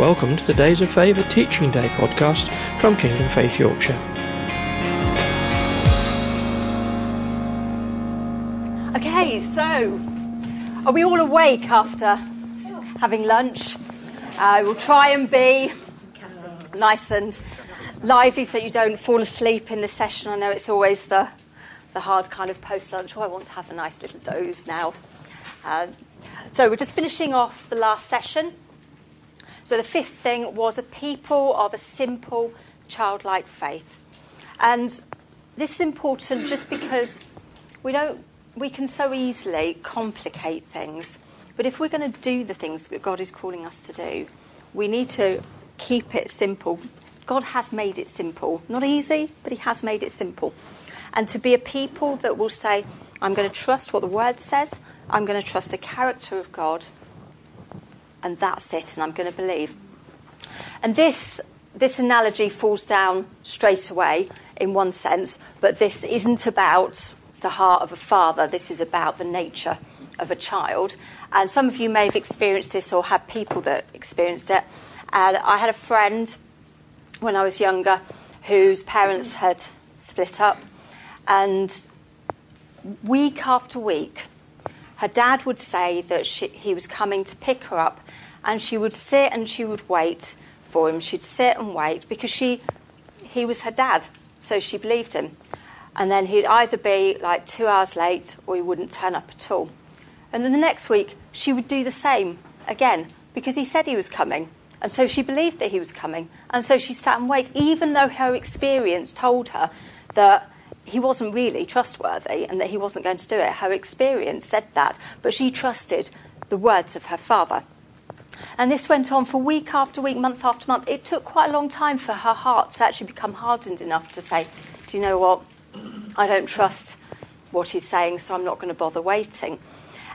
Welcome to the Days of Favour Teaching Day podcast from Kingdom Faith Yorkshire. Okay, so are we all awake after having lunch? I uh, will try and be nice and lively so you don't fall asleep in the session. I know it's always the, the hard kind of post lunch. Oh, I want to have a nice little doze now. Uh, so we're just finishing off the last session. So the fifth thing was a people of a simple, childlike faith. And this is important just because we don't we can so easily complicate things. But if we're going to do the things that God is calling us to do, we need to keep it simple. God has made it simple. Not easy, but He has made it simple. And to be a people that will say, I'm going to trust what the Word says, I'm going to trust the character of God, and that's it, and I'm going to believe. And this, this analogy falls down straight away in one sense, but this isn't about the heart of a father, this is about the nature of a child. And some of you may have experienced this or had people that experienced it. And I had a friend when I was younger whose parents had split up, and week after week, her dad would say that she, he was coming to pick her up and she would sit and she would wait for him. She'd sit and wait because she, he was her dad, so she believed him. And then he'd either be like two hours late or he wouldn't turn up at all. And then the next week, she would do the same again because he said he was coming. And so she believed that he was coming. And so she sat and waited, even though her experience told her that he wasn't really trustworthy and that he wasn't going to do it. Her experience said that, but she trusted the words of her father. And this went on for week after week, month after month. It took quite a long time for her heart to actually become hardened enough to say, Do you know what? I don't trust what he's saying, so I'm not going to bother waiting.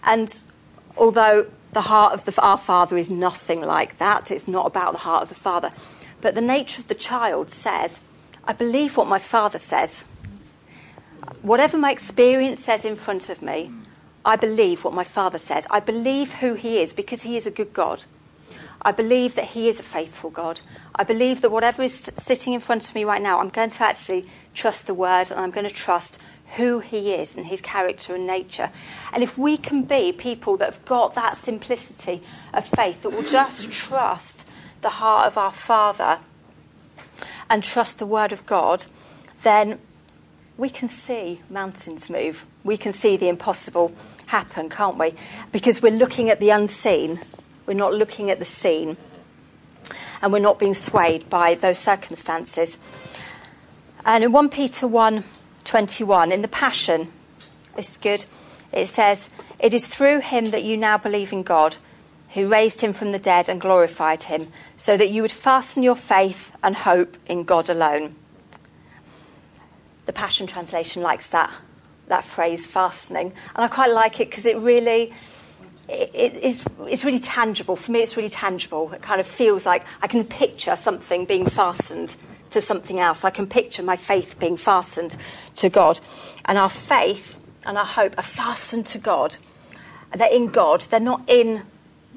And although the heart of the, our Father is nothing like that, it's not about the heart of the Father, but the nature of the child says, I believe what my Father says. Whatever my experience says in front of me, I believe what my Father says. I believe who He is because He is a good God. I believe that He is a faithful God. I believe that whatever is sitting in front of me right now, I'm going to actually trust the Word and I'm going to trust who He is and His character and nature. And if we can be people that have got that simplicity of faith, that will just trust the heart of our Father and trust the Word of God, then we can see mountains move. We can see the impossible happen, can't we? Because we're looking at the unseen, we're not looking at the seen, and we're not being swayed by those circumstances. And in 1 Peter 1 21, in the Passion, it's good, it says, It is through him that you now believe in God, who raised him from the dead and glorified him, so that you would fasten your faith and hope in God alone. The Passion Translation likes that that phrase fastening, and I quite like it because it really it, it's, it's really tangible. For me, it's really tangible. It kind of feels like I can picture something being fastened to something else. I can picture my faith being fastened to God. And our faith and our hope are fastened to God. They're in God. They're not in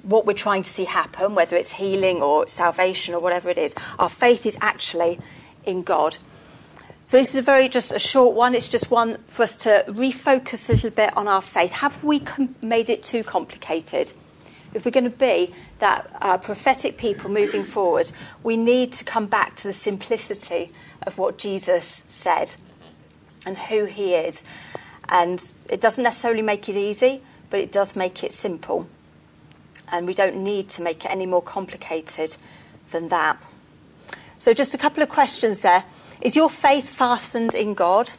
what we're trying to see happen, whether it's healing or salvation or whatever it is. Our faith is actually in God. So this is a very just a short one. It's just one for us to refocus a little bit on our faith. Have we made it too complicated? If we're going to be that uh, prophetic people moving forward, we need to come back to the simplicity of what Jesus said and who he is. And it doesn't necessarily make it easy, but it does make it simple. And we don't need to make it any more complicated than that. So, just a couple of questions there. Is your faith fastened in God?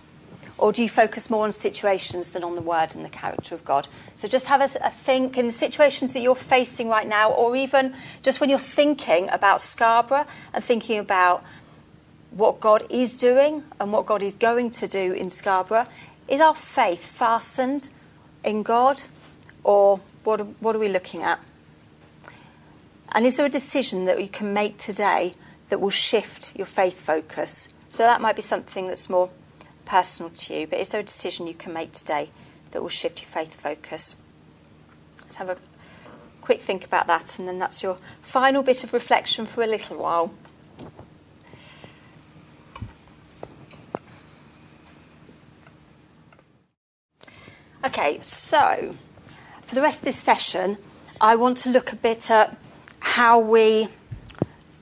Or do you focus more on situations than on the word and the character of God? So just have a, a, think in the situations that you're facing right now, or even just when you're thinking about Scarborough and thinking about what God is doing and what God is going to do in Scarborough. Is our faith fastened in God, or what, what are we looking at? And is there a decision that you can make today that will shift your faith focus? So that might be something that's more personal to you, but is there a decision you can make today that will shift your faith focus? Let's have a quick think about that, and then that's your final bit of reflection for a little while. Okay, so for the rest of this session, I want to look a bit at how we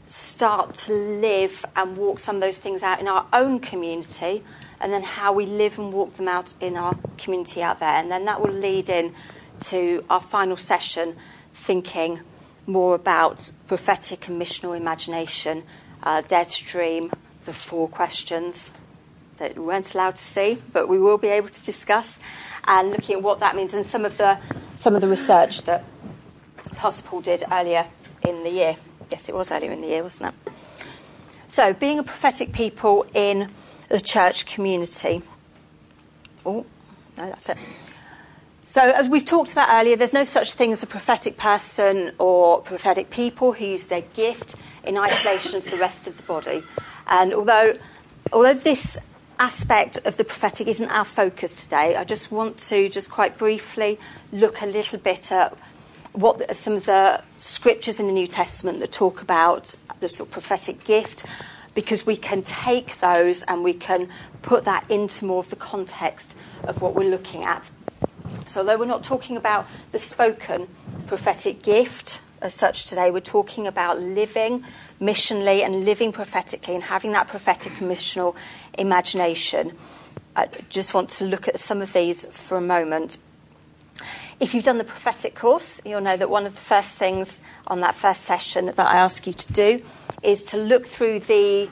start to live and walk some of those things out in our own community, and then how we live and walk them out in our community out there. And then that will lead in to our final session, thinking more about prophetic and missional imagination, uh, Dare to Dream, the four questions that we weren't allowed to see, but we will be able to discuss and looking at what that means and some of the some of the research that Pastor Paul did earlier in the year. Yes, it was earlier in the year, wasn't it? So, being a prophetic people in the church community. Oh, no, that's it. So, as we've talked about earlier, there's no such thing as a prophetic person or prophetic people who use their gift in isolation from the rest of the body. And although, although this aspect of the prophetic isn't our focus today. I just want to just quite briefly look a little bit at what some of the scriptures in the New Testament that talk about the sort of prophetic gift, because we can take those and we can put that into more of the context of what we're looking at. So, although we're not talking about the spoken prophetic gift as such today, we're talking about living missionally and living prophetically and having that prophetic missional imagination. I just want to look at some of these for a moment. If you've done the prophetic course, you'll know that one of the first things on that first session that I ask you to do is to look through the,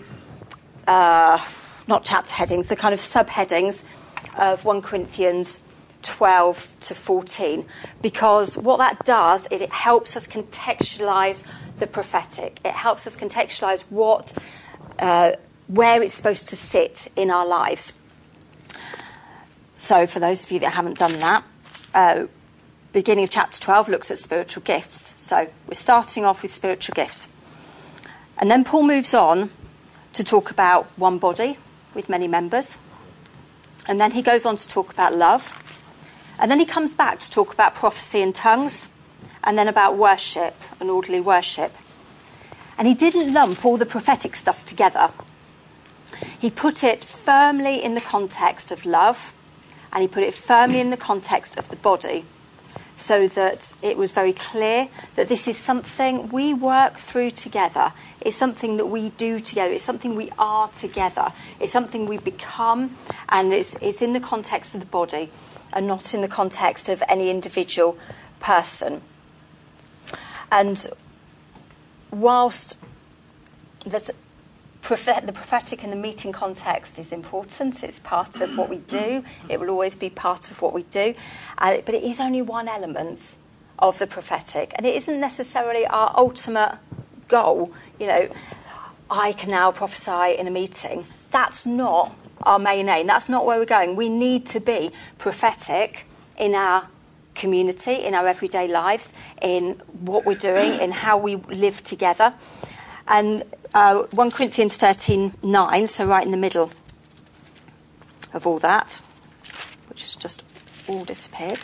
uh, not chapter headings, the kind of subheadings of 1 Corinthians 12 to 14, because what that does is it helps us contextualize the prophetic. It helps us contextualize what, uh, where it's supposed to sit in our lives. So, for those of you that haven't done that, uh, beginning of chapter 12 looks at spiritual gifts. So, we're starting off with spiritual gifts. And then Paul moves on to talk about one body with many members. And then he goes on to talk about love. And then he comes back to talk about prophecy and tongues and then about worship and orderly worship. And he didn't lump all the prophetic stuff together. He put it firmly in the context of love and he put it firmly in the context of the body so that it was very clear that this is something we work through together. It's something that we do together. It's something we are together. It's something we become, and it's, it's in the context of the body and not in the context of any individual person. And whilst the prophetic in the meeting context is important, it's part of what we do, it will always be part of what we do, uh, but it is only one element of the prophetic, and it isn't necessarily our ultimate goal. You know, I can now prophesy in a meeting. That's not our main aim. That's not where we're going. We need to be prophetic in our community, in our everyday lives, in what we're doing, in how we live together. And Uh, 1 Corinthians 13 9, so right in the middle of all that, which has just all disappeared.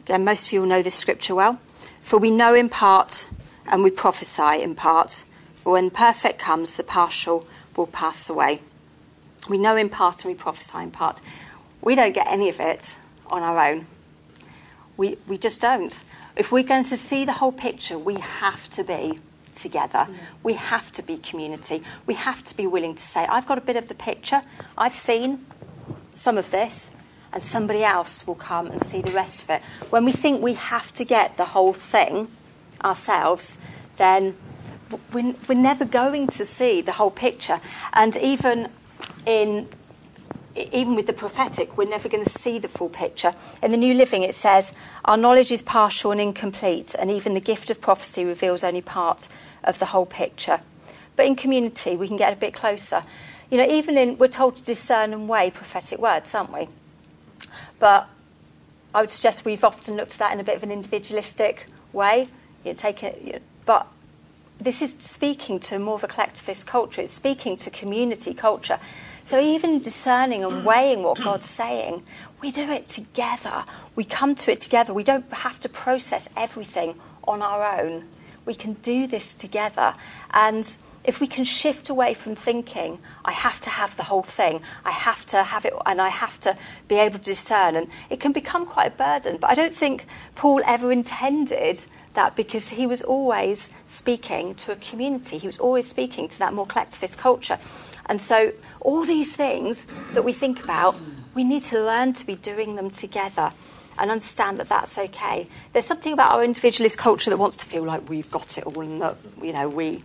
Again, most of you will know this scripture well. For we know in part and we prophesy in part, but when perfect comes, the partial will pass away. We know in part and we prophesy in part. We don't get any of it on our own. We, we just don't. If we're going to see the whole picture, we have to be together. We have to be community. We have to be willing to say, I've got a bit of the picture, I've seen some of this, and somebody else will come and see the rest of it. When we think we have to get the whole thing ourselves, then we're, we're never going to see the whole picture. And even in even with the prophetic, we're never going to see the full picture. In the New Living, it says, Our knowledge is partial and incomplete, and even the gift of prophecy reveals only part of the whole picture. But in community, we can get a bit closer. You know, even in, we're told to discern and weigh prophetic words, aren't we? But I would suggest we've often looked at that in a bit of an individualistic way. You know, take it, you know, but this is speaking to more of a collectivist culture. It's speaking to community culture. So even discerning and weighing what God's saying, we do it together. We come to it together. We don't have to process everything on our own. We can do this together. And if we can shift away from thinking, I have to have the whole thing, I have to have it, and I have to be able to discern, and it can become quite a burden. But I don't think Paul ever intended that because he was always speaking to a community, he was always speaking to that more collectivist culture. And so, all these things that we think about we need to learn to be doing them together and understand that that's okay. There's something about our individualist culture that wants to feel like we've got it all and that you know we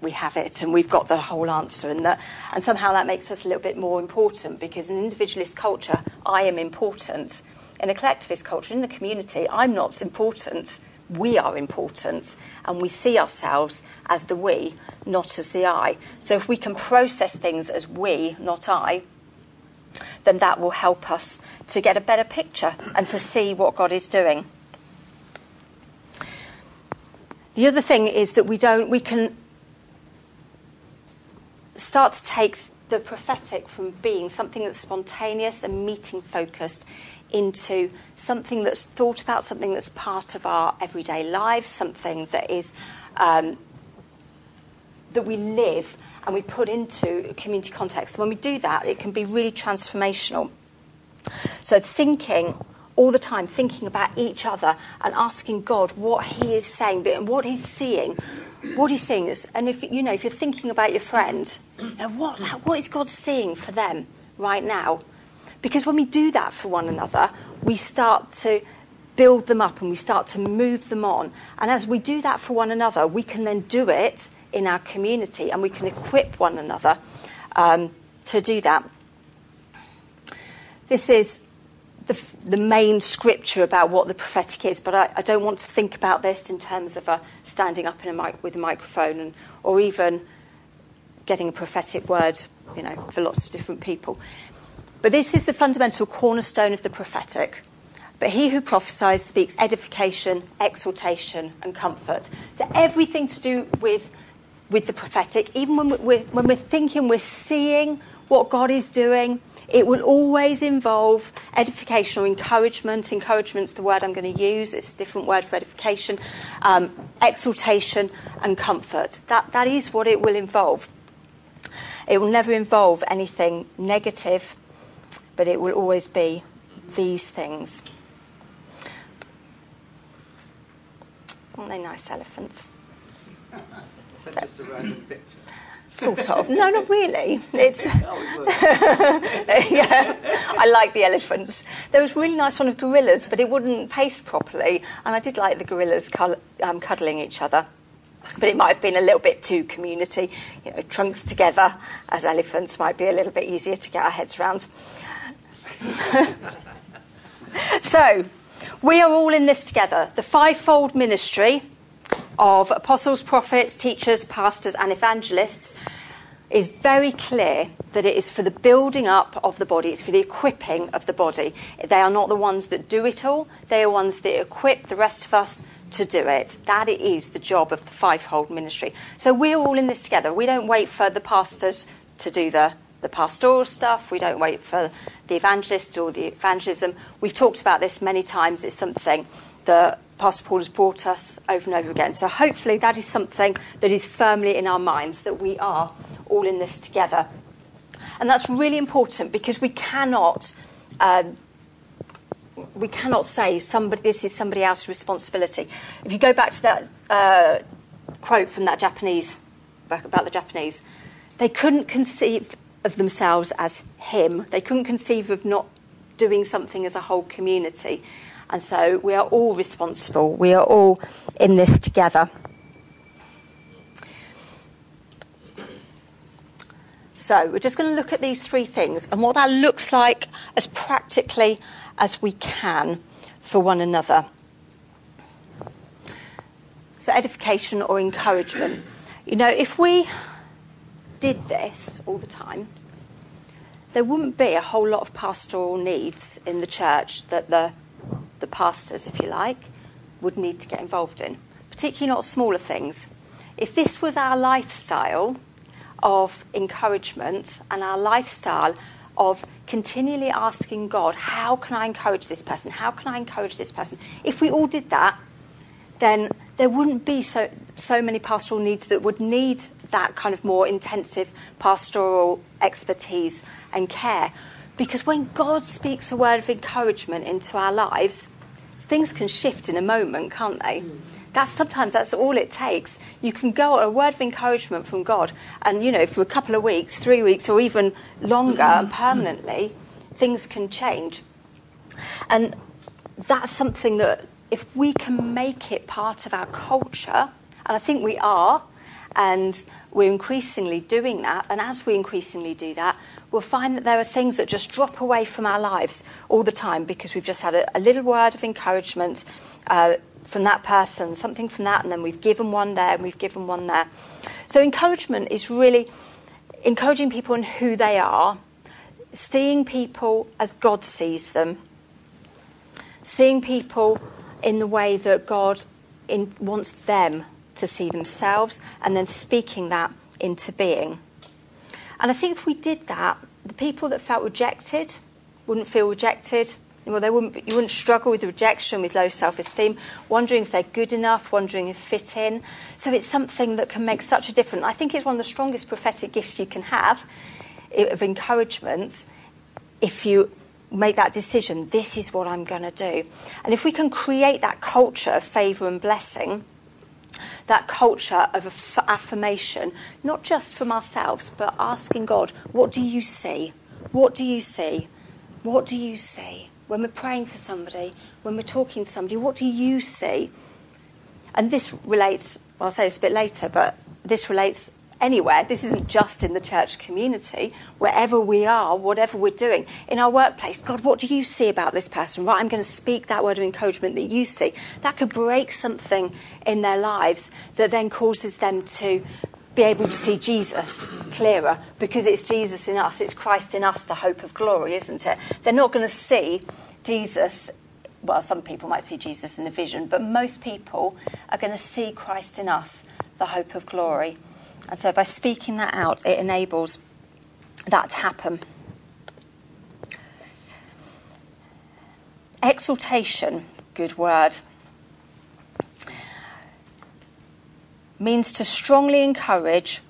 we have it and we've got the whole answer and that and somehow that makes us a little bit more important because in individualist culture I am important. In a collectivist culture, in the community, I'm not important. We are important and we see ourselves as the we, not as the I. So if we can process things as we, not I, then that will help us to get a better picture and to see what God is doing. The other thing is that we don't, we can start to take the prophetic from being something that's spontaneous and meeting focused into something that's thought about, something that's part of our everyday lives, something that is um, that we live and we put into community context. When we do that, it can be really transformational. So, thinking all the time, thinking about each other and asking God what He is saying and what He's seeing, what He's seeing is, and if you know, if you're thinking about your friend, you know, what what is God seeing for them right now? Because when we do that for one another, we start to build them up and we start to move them on. And as we do that for one another, we can then do it in our community, and we can equip one another um, to do that. This is the, the, main scripture about what the prophetic is, but I, I, don't want to think about this in terms of a standing up in a mic, with a microphone and, or even getting a prophetic word, you know, for lots of different people. But this is the fundamental cornerstone of the prophetic. But he who prophesies speaks edification, exhortation, and comfort. So everything to do with with the prophetic, even when we're, when we're thinking, we're seeing what God is doing, it will always involve edification or encouragement. Encouragement's the word I'm going to use. It's a different word for edification. Um, exhortation and comfort. That, that is what it will involve. It will never involve anything negative, but it will always be these things. Aren't they nice elephants? just a random picture? Sort of. No, not really. It's yeah, I like the elephants. There was a really nice one of gorillas, but it wouldn't pace properly, and I did like the gorillas um, cuddling each other. But it might have been a little bit too community. You know, trunks together as elephants might be a little bit easier to get our heads around. so, we are all in this together. The fivefold ministry of apostles, prophets, teachers, pastors, and evangelists is very clear that it is for the building up of the body, it's for the equipping of the body. They are not the ones that do it all, they are ones that equip the rest of us to do it. That is the job of the fivefold ministry. So we're all in this together. We don't wait for the pastors to do the, the pastoral stuff, we don't wait for the evangelist or the evangelism. We've talked about this many times. It's something that Pastor Paul has brought us over and over again. So hopefully that is something that is firmly in our minds that we are all in this together. And that's really important because we cannot. Um, we cannot say somebody, this is somebody else's responsibility. If you go back to that uh, quote from that Japanese book about the Japanese, they couldn't conceive of themselves as him. They couldn't conceive of not doing something as a whole community. And so we are all responsible. We are all in this together. So we're just going to look at these three things and what that looks like as practically as we can for one another. So, edification or encouragement. You know, if we did this all the time, there wouldn't be a whole lot of pastoral needs in the church that the the pastors, if you like, would need to get involved in, particularly not smaller things. If this was our lifestyle of encouragement and our lifestyle of continually asking God, how can I encourage this person? How can I encourage this person? If we all did that, then there wouldn't be so, so many pastoral needs that would need that kind of more intensive pastoral expertise and care. Because when God speaks a word of encouragement into our lives, things can shift in a moment, can't they? Mm. That's sometimes that's all it takes. You can go a word of encouragement from God, and you know, for a couple of weeks, three weeks, or even longer and permanently, things can change. And that's something that if we can make it part of our culture, and I think we are, and we're increasingly doing that, and as we increasingly do that, we'll find that there are things that just drop away from our lives all the time because we've just had a, a little word of encouragement. Uh, from that person, something from that, and then we've given one there and we've given one there. So, encouragement is really encouraging people in who they are, seeing people as God sees them, seeing people in the way that God in, wants them to see themselves, and then speaking that into being. And I think if we did that, the people that felt rejected wouldn't feel rejected well, they wouldn't, you wouldn't struggle with rejection, with low self esteem, wondering if they're good enough, wondering if fit in. So it's something that can make such a difference. I think it's one of the strongest prophetic gifts you can have of encouragement if you make that decision this is what I'm going to do. And if we can create that culture of favour and blessing, that culture of affirmation, not just from ourselves, but asking God, what do you see? What do you see? What do you see? when we're praying for somebody, when we're talking to somebody, what do you see? And this relates, I'll say this a bit later, but this relates anywhere. This isn't just in the church community. Wherever we are, whatever we're doing, in our workplace, God, what do you see about this person? Right, I'm going to speak that word of encouragement that you see. That could break something in their lives that then causes them to be able to see Jesus clearer because it's Jesus in us, it's Christ in us, the hope of glory, isn't it? They're not going to see Jesus. Well, some people might see Jesus in a vision, but most people are going to see Christ in us, the hope of glory. And so by speaking that out, it enables that to happen. Exhortation, good word. means to strongly encourage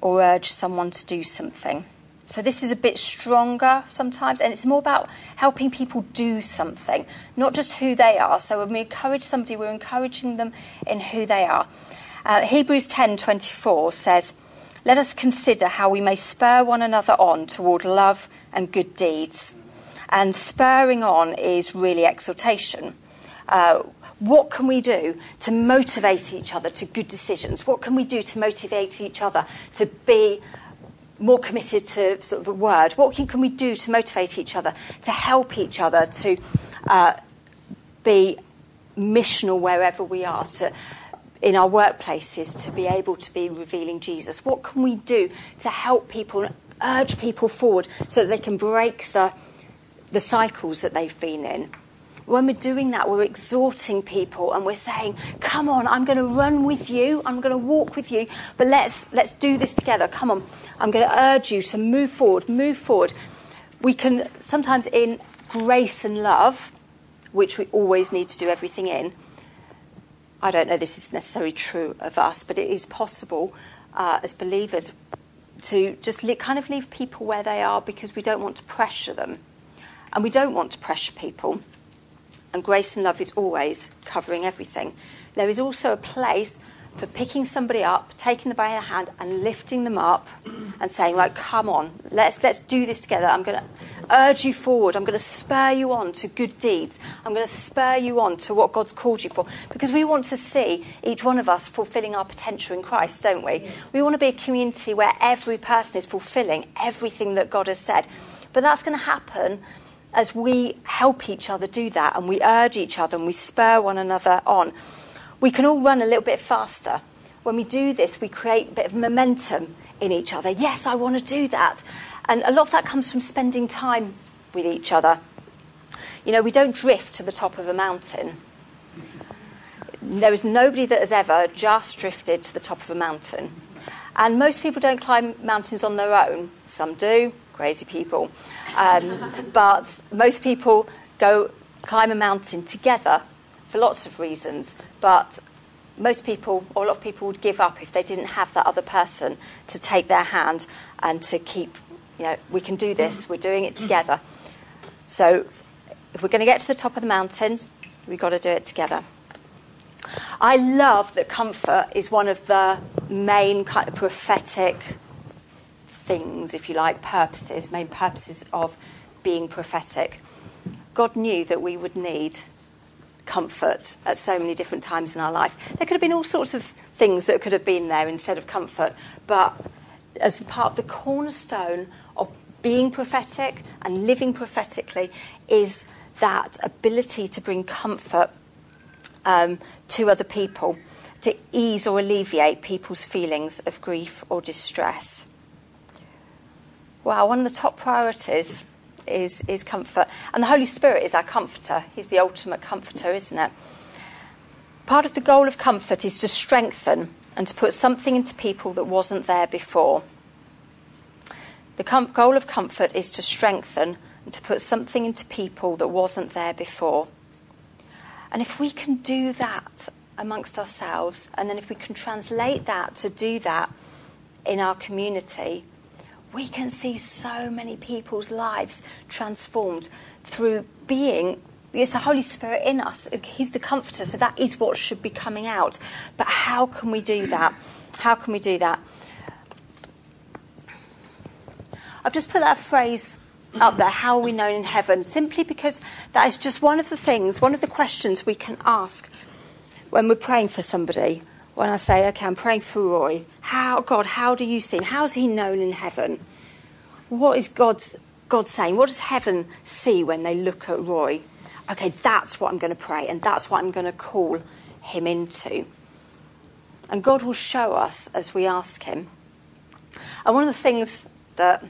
or urge someone to do something. So this is a bit stronger sometimes, and it's more about helping people do something, not just who they are. So when we encourage somebody, we're encouraging them in who they are. Uh, Hebrews 10:24 says, "Let us consider how we may spur one another on toward love and good deeds." And spurring on is really exhortation. Uh, what can we do to motivate each other to good decisions? What can we do to motivate each other to be more committed to sort of the word? What can, can we do to motivate each other, to help each other, to uh, be missional wherever we are, to in our workplaces to be able to be revealing Jesus? What can we do to help people, urge people forward so that they can break the, the cycles that they've been in? when we're doing that, we're exhorting people and we're saying, Come on, I'm going to run with you, I'm going to walk with you, but let's, let's do this together. Come on, I'm going to urge you to move forward, move forward. We can sometimes, in grace and love, which we always need to do everything in, I don't know this is necessarily true of us, but it is possible uh, as believers to just li- kind of leave people where they are because we don't want to pressure them. And we don't want to pressure people and grace and love is always covering everything. There is also a place for picking somebody up, taking them by the hand, and lifting them up, and saying, "Like, come on, let's let's do this together. I'm going to urge you forward. I'm going to spur you on to good deeds. I'm going to spur you on to what God's called you for, because we want to see each one of us fulfilling our potential in Christ, don't we? We want to be a community where every person is fulfilling everything that God has said, but that's going to happen as we help each other do that and we urge each other and we spur one another on, we can all run a little bit faster. When we do this, we create a bit of momentum in each other. Yes, I want to do that. And a lot of that comes from spending time with each other. You know, we don't drift to the top of a mountain. There is nobody that has ever just drifted to the top of a mountain. And most people don't climb mountains on their own. Some do, crazy people. Um, but most people go climb a mountain together for lots of reasons. But most people, or a lot of people, would give up if they didn't have that other person to take their hand and to keep, you know, we can do this, we're doing it together. So if we're going to get to the top of the mountain, we've got to do it together. I love that comfort is one of the main kind of prophetic things, if you like, purposes, main purposes of being prophetic. God knew that we would need comfort at so many different times in our life. There could have been all sorts of things that could have been there instead of comfort, but as part of the cornerstone of being prophetic and living prophetically is that ability to bring comfort um, to other people, to ease or alleviate people's feelings of grief or distress. Wow, one of the top priorities is, is comfort. And the Holy Spirit is our comforter. He's the ultimate comforter, isn't it? Part of the goal of comfort is to strengthen and to put something into people that wasn't there before. The com- goal of comfort is to strengthen and to put something into people that wasn't there before. And if we can do that amongst ourselves, and then if we can translate that to do that in our community, we can see so many people's lives transformed through being. It's the Holy Spirit in us. He's the comforter, so that is what should be coming out. But how can we do that? How can we do that? I've just put that phrase up there, how are we known in heaven? Simply because that is just one of the things, one of the questions we can ask when we're praying for somebody. When I say, okay, I'm praying for Roy, how, God, how do you see him? How's he known in heaven? What is God's, God saying? What does heaven see when they look at Roy? Okay, that's what I'm going to pray, and that's what I'm going to call him into. And God will show us as we ask him. And one of the things that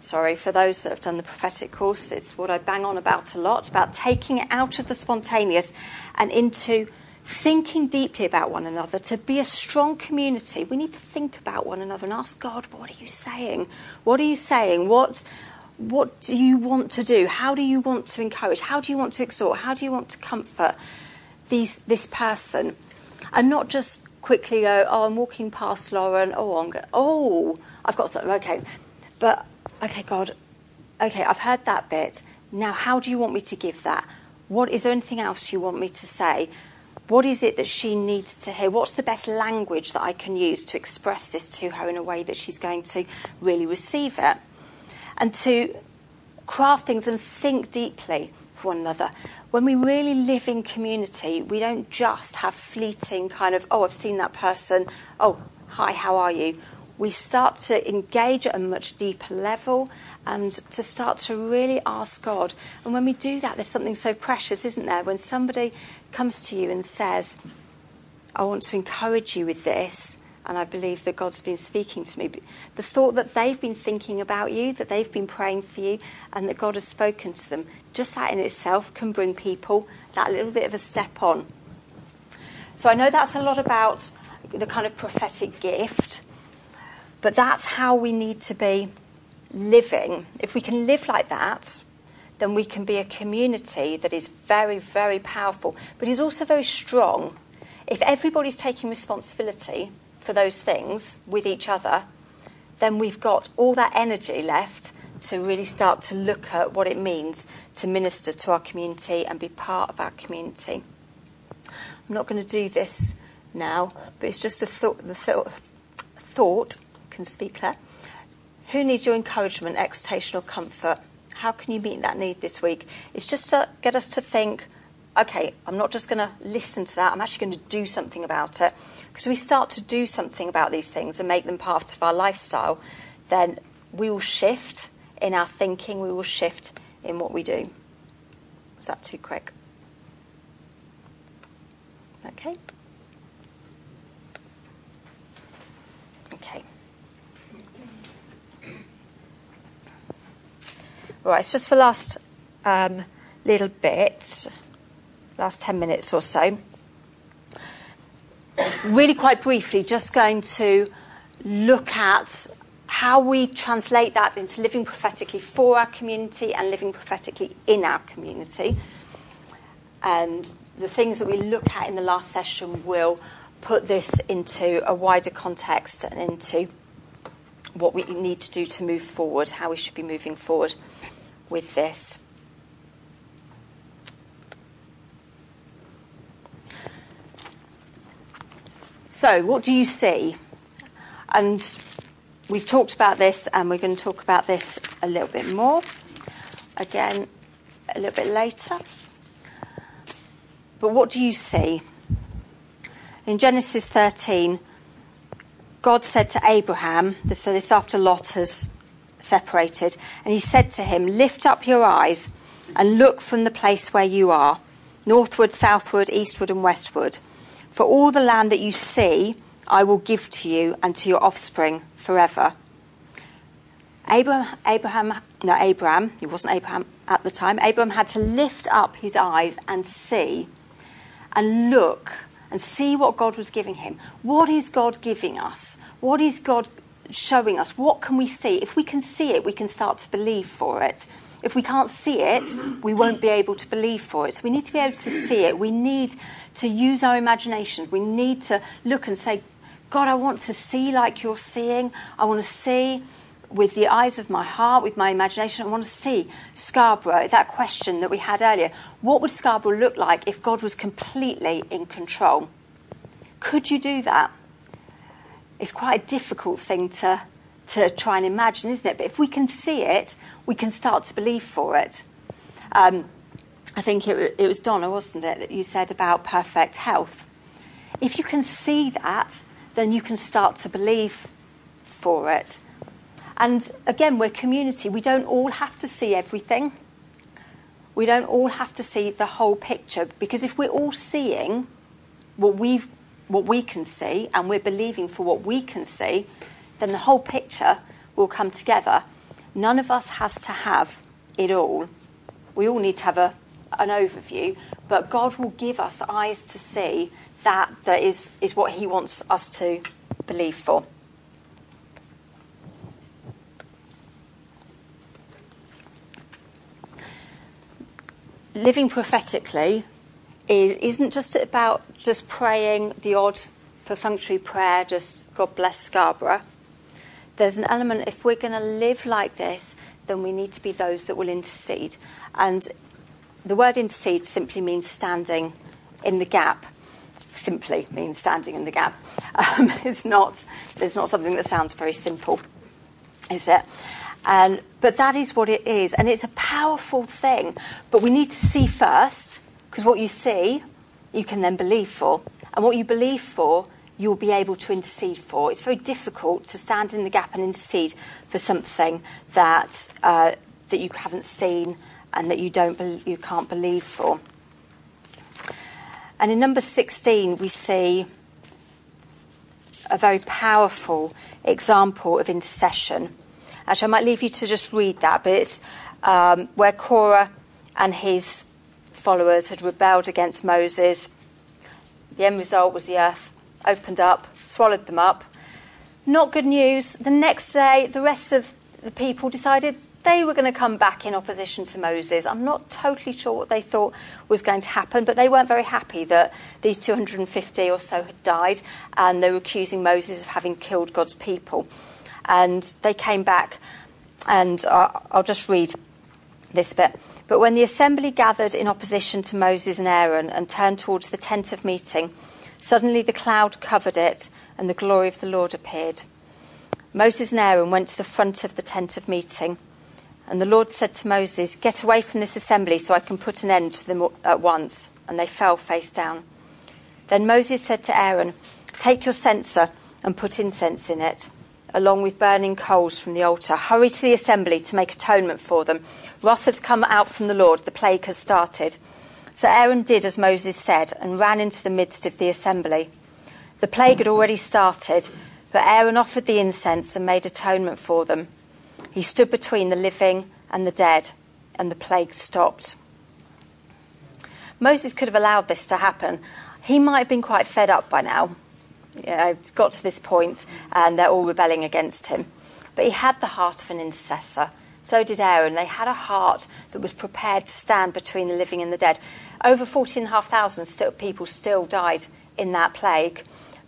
sorry, for those that have done the prophetic course, it's what I bang on about a lot about taking it out of the spontaneous and into thinking deeply about one another. To be a strong community, we need to think about one another and ask God, what are you saying? What are you saying? What, what do you want to do? How do you want to encourage? How do you want to exhort? How do you want to comfort these, this person? And not just quickly go, oh, I'm walking past Lauren. Oh, I'm going, oh, I've got something. Okay. But okay, God, okay, I've heard that bit. Now, how do you want me to give that? What is there anything else you want me to say? What is it that she needs to hear? What's the best language that I can use to express this to her in a way that she's going to really receive it? And to craft things and think deeply for one another. When we really live in community, we don't just have fleeting kind of, oh, I've seen that person. Oh, hi, how are you? we start to engage at a much deeper level and to start to really ask God. And when we do that, there's something so precious, isn't there? When somebody comes to you and says, I want to encourage you with this, and I believe that God's been speaking to me. The thought that they've been thinking about you, that they've been praying for you, and that God has spoken to them, just that in itself can bring people that little bit of a step on. So I know that's a lot about the kind of prophetic gift but that's how we need to be living. If we can live like that, then we can be a community that is very, very powerful, but is also very strong. If everybody's taking responsibility for those things with each other, then we've got all that energy left to really start to look at what it means to minister to our community and be part of our community. I'm not going to do this now, but it's just a thought, the th- thought can speak, Claire. Who needs your encouragement, exhortation, or comfort? How can you meet that need this week? It's just to get us to think, okay, I'm not just going to listen to that, I'm actually going to do something about it. Because we start to do something about these things and make them part of our lifestyle, then we will shift in our thinking, we will shift in what we do. Was that too quick? Okay. Okay. Right, it's just for last um, little bit, last 10 minutes or so. Really, quite briefly, just going to look at how we translate that into living prophetically for our community and living prophetically in our community. And the things that we look at in the last session will put this into a wider context and into what we need to do to move forward, how we should be moving forward with this. So, what do you see? And we've talked about this, and we're going to talk about this a little bit more again a little bit later. But what do you see? In Genesis 13, God said to Abraham, so this after Lot has separated, and he said to him, Lift up your eyes and look from the place where you are, northward, southward, eastward, and westward. For all the land that you see, I will give to you and to your offspring forever. Abraham, Abraham, no, Abraham, he wasn't Abraham at the time, Abraham had to lift up his eyes and see and look and see what God was giving him. What is God giving us? What is God showing us? What can we see? If we can see it, we can start to believe for it. If we can't see it, we won't be able to believe for it. So we need to be able to see it. We need to use our imagination. We need to look and say, God, I want to see like you're seeing. I want to see with the eyes of my heart, with my imagination. I want to see Scarborough, that question that we had earlier. What would Scarborough look like if God was completely in control? Could you do that? It's quite a difficult thing to, try and imagine, isn't it? But if we can see it, we can start to believe for it. Um, I think it, was Donna, wasn't it, that you said about perfect health. If you can see that, then you can start to believe for it. And again, we're community. We don't all have to see everything. We don't all have to see the whole picture because if we're all seeing what we what we can see and we're believing for what we can see, then the whole picture will come together. None of us has to have it all. We all need to have a, an overview, but God will give us eyes to see that that is, is what He wants us to believe for. living prophetically is, isn't just about just praying the odd perfunctory prayer, just God bless Scarborough. There's an element, if we're going to live like this, then we need to be those that will intercede. And the word intercede simply means standing in the gap. Simply means standing in the gap. Um, it's, not, it's not something that sounds very simple, is it? And, but that is what it is. And it's a powerful thing. But we need to see first, because what you see, you can then believe for. And what you believe for, you'll be able to intercede for. It's very difficult to stand in the gap and intercede for something that, uh, that you haven't seen and that you, don't be- you can't believe for. And in number 16, we see a very powerful example of intercession. Actually, I might leave you to just read that, but it's um, where Korah and his followers had rebelled against Moses. The end result was the earth opened up, swallowed them up. Not good news. The next day, the rest of the people decided they were going to come back in opposition to Moses. I'm not totally sure what they thought was going to happen, but they weren't very happy that these 250 or so had died, and they were accusing Moses of having killed God's people and they came back. And uh, I'll just read this bit. But when the assembly gathered in opposition to Moses and Aaron and turned towards the tent of meeting, suddenly the cloud covered it, and the glory of the Lord appeared. Moses and Aaron went to the front of the tent of meeting. And the Lord said to Moses, Get away from this assembly so I can put an end to them at once. And they fell face down. Then Moses said to Aaron, Take your censer and put incense in it along with burning coals from the altar. Hurry to the assembly to make atonement for them. Wrath has come out from the Lord, the plague has started. So Aaron did as Moses said and ran into the midst of the assembly. The plague had already started, but Aaron offered the incense and made atonement for them. He stood between the living and the dead, and the plague stopped. Moses could have allowed this to happen. He might have been quite fed up by now know, got to this point and they're all rebelling against him. but he had the heart of an intercessor. So did Aaron. They had a heart that was prepared to stand between the living and the dead. Over 14,500 still, people still died in that plague,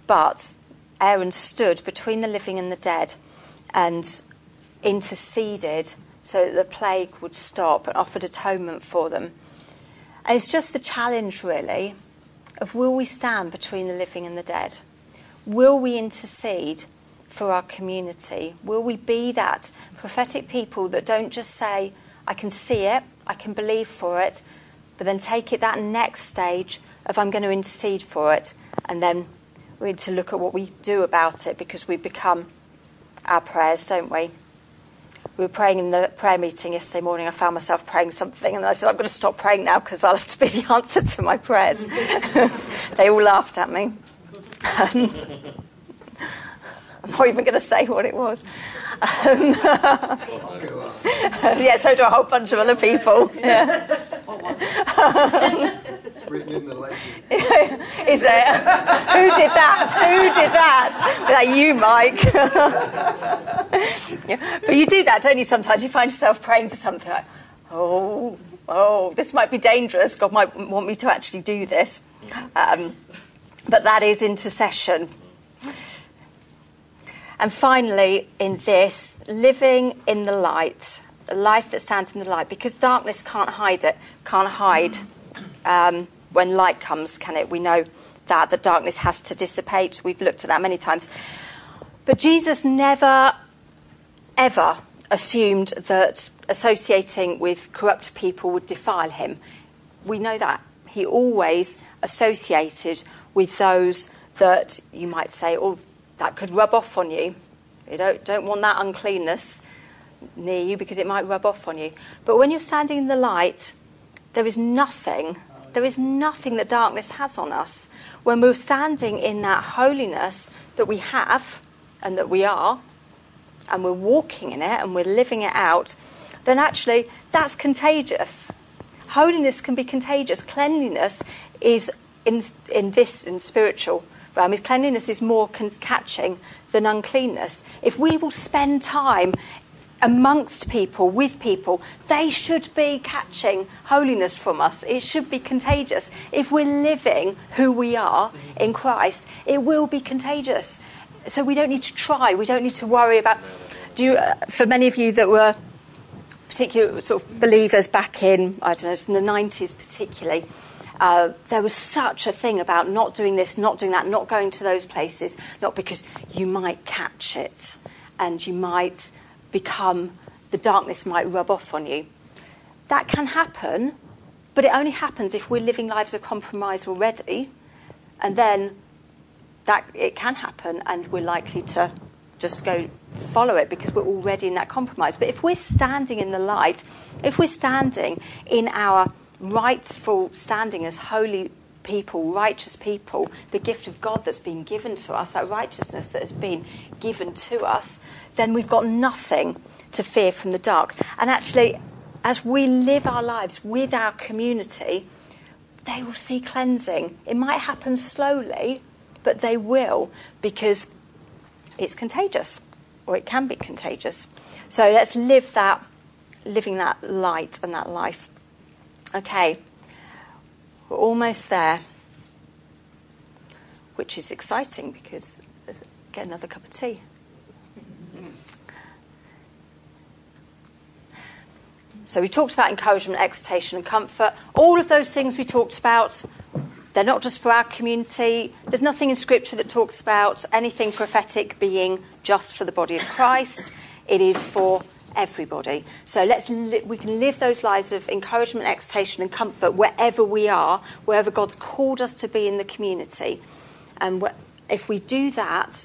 but Aaron stood between the living and the dead and interceded so that the plague would stop and offered atonement for them. And it's just the challenge, really, of will we stand between the living and the dead? Will we intercede for our community? Will we be that prophetic people that don't just say, I can see it, I can believe for it, but then take it that next stage of I'm going to intercede for it, and then we need to look at what we do about it because we become our prayers, don't we? We were praying in the prayer meeting yesterday morning. I found myself praying something, and I said, I'm going to stop praying now because I'll have to be the answer to my prayers. they all laughed at me. Um, I'm not even going to say what it was. Um, yeah, so do a whole bunch of other people. Yeah. It's written in the legend. Is it? Who did that? Who did that? Was that you, Mike? yeah. But you do that, don't you? Sometimes you find yourself praying for something like, oh, oh, this might be dangerous. God might want me to actually do this. Um, but that is intercession. And finally, in this, living in the light, a life that stands in the light, because darkness can't hide it, can't hide um, when light comes, can it? We know that the darkness has to dissipate. We've looked at that many times. But Jesus never, ever assumed that associating with corrupt people would defile him. We know that. He always associated with those that you might say, oh, that could rub off on you. You don't, don't want that uncleanness near you because it might rub off on you. But when you're standing in the light, there is nothing, there is nothing that darkness has on us. When we're standing in that holiness that we have and that we are, and we're walking in it and we're living it out, then actually that's contagious. Holiness can be contagious. Cleanliness is in, in this, in spiritual realm, is cleanliness is more con- catching than uncleanness. If we will spend time amongst people, with people, they should be catching holiness from us. It should be contagious. If we're living who we are in Christ, it will be contagious. So we don't need to try. We don't need to worry about. Do you, uh, for many of you that were particular sort of believers back in I don't know, in the nineties particularly. Uh, there was such a thing about not doing this, not doing that, not going to those places, not because you might catch it and you might become, the darkness might rub off on you. That can happen, but it only happens if we're living lives of compromise already, and then that it can happen, and we're likely to just go follow it because we're already in that compromise. But if we're standing in the light, if we're standing in our rightful standing as holy people, righteous people, the gift of God that's been given to us, that righteousness that has been given to us, then we've got nothing to fear from the dark. And actually, as we live our lives with our community, they will see cleansing. It might happen slowly, but they will because it's contagious, or it can be contagious. So let's live that, living that light and that life. Okay, we're almost there, which is exciting because get another cup of tea. So we talked about encouragement, exhortation, and comfort. All of those things we talked about, they're not just for our community. There's nothing in Scripture that talks about anything prophetic being just for the body of Christ. It is for everybody. So let's li- we can live those lives of encouragement, exhortation, and comfort wherever we are, wherever God's called us to be in the community. And wh- if we do that,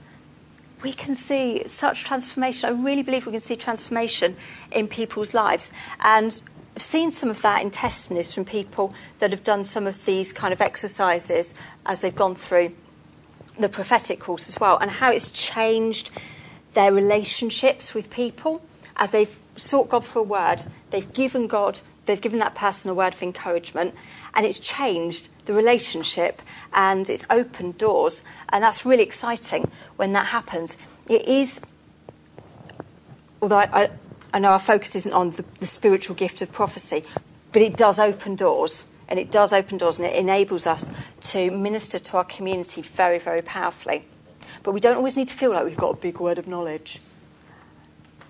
we can see such transformation. I really believe we can see transformation in people's lives. And I've seen some of that in testimonies from people that have done some of these kind of exercises as they've gone through the prophetic course as well, and how it's changed their relationships with people as they've sought God for a word, they've given God, they've given that person a word of encouragement, and it's changed the relationship and it's opened doors. And that's really exciting when that happens. It is although I, I, I know our focus isn't on the, the spiritual gift of prophecy, but it does open doors. And it does open doors and it enables us to minister to our community very, very powerfully. But we don't always need to feel like we've got a big word of knowledge.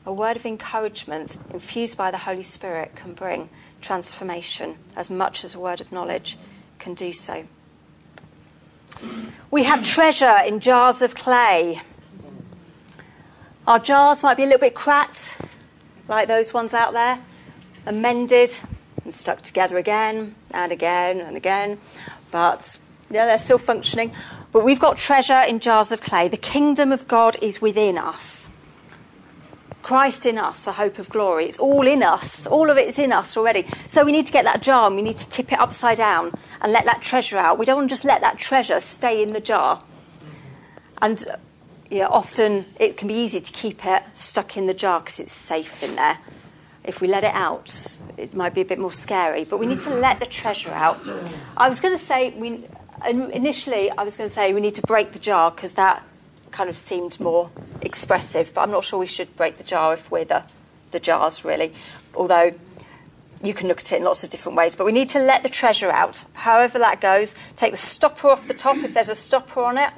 A word of encouragement infused by the Holy Spirit can bring transformation as much as a word of knowledge can do so. We have treasure in jars of clay. Our jars might be a little bit cracked, like those ones out there, amended and stuck together again and again and again, but yeah, they're still functioning. But we've got treasure in jars of clay. The kingdom of God is within us. Christ in us, the hope of glory. It's all in us. All of it is in us already. So we need to get that jar and we need to tip it upside down and let that treasure out. We don't want to just let that treasure stay in the jar. And often it can be easy to keep it stuck in the jar because it's safe in there. If we let it out, it might be a bit more scary. But we need to let the treasure out. I was going to say, we, initially, I was going to say we need to break the jar because that kind of seemed more expressive, but I'm not sure we should break the jar if we're the, the jars, really. Although you can look at it in lots of different ways, but we need to let the treasure out, however that goes. Take the stopper off the top if there's a stopper on it,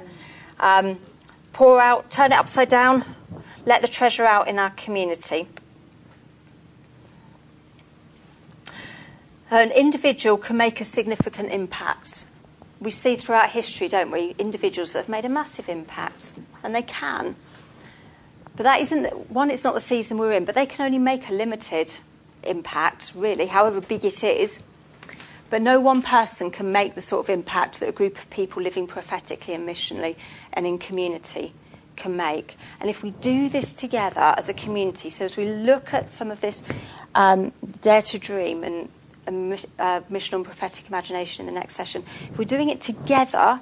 um, pour out, turn it upside down, let the treasure out in our community. An individual can make a significant impact we see throughout history, don't we, individuals that have made a massive impact, and they can. But that isn't, one, it's not the season we're in, but they can only make a limited impact, really, however big it is. But no one person can make the sort of impact that a group of people living prophetically and missionally and in community can make. And if we do this together as a community, so as we look at some of this um, Dare to Dream and a mission on prophetic imagination in the next session. If we're doing it together,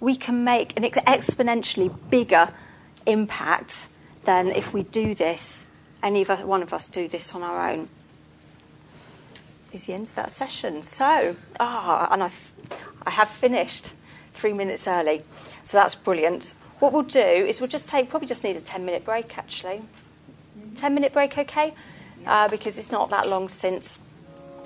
we can make an exponentially bigger impact than if we do this, any of one of us do this on our own. Is the end of that session. So, ah, and I've, I have finished three minutes early. So that's brilliant. What we'll do is we'll just take, probably just need a 10 minute break actually. 10 minute break, okay? Uh, because it's not that long since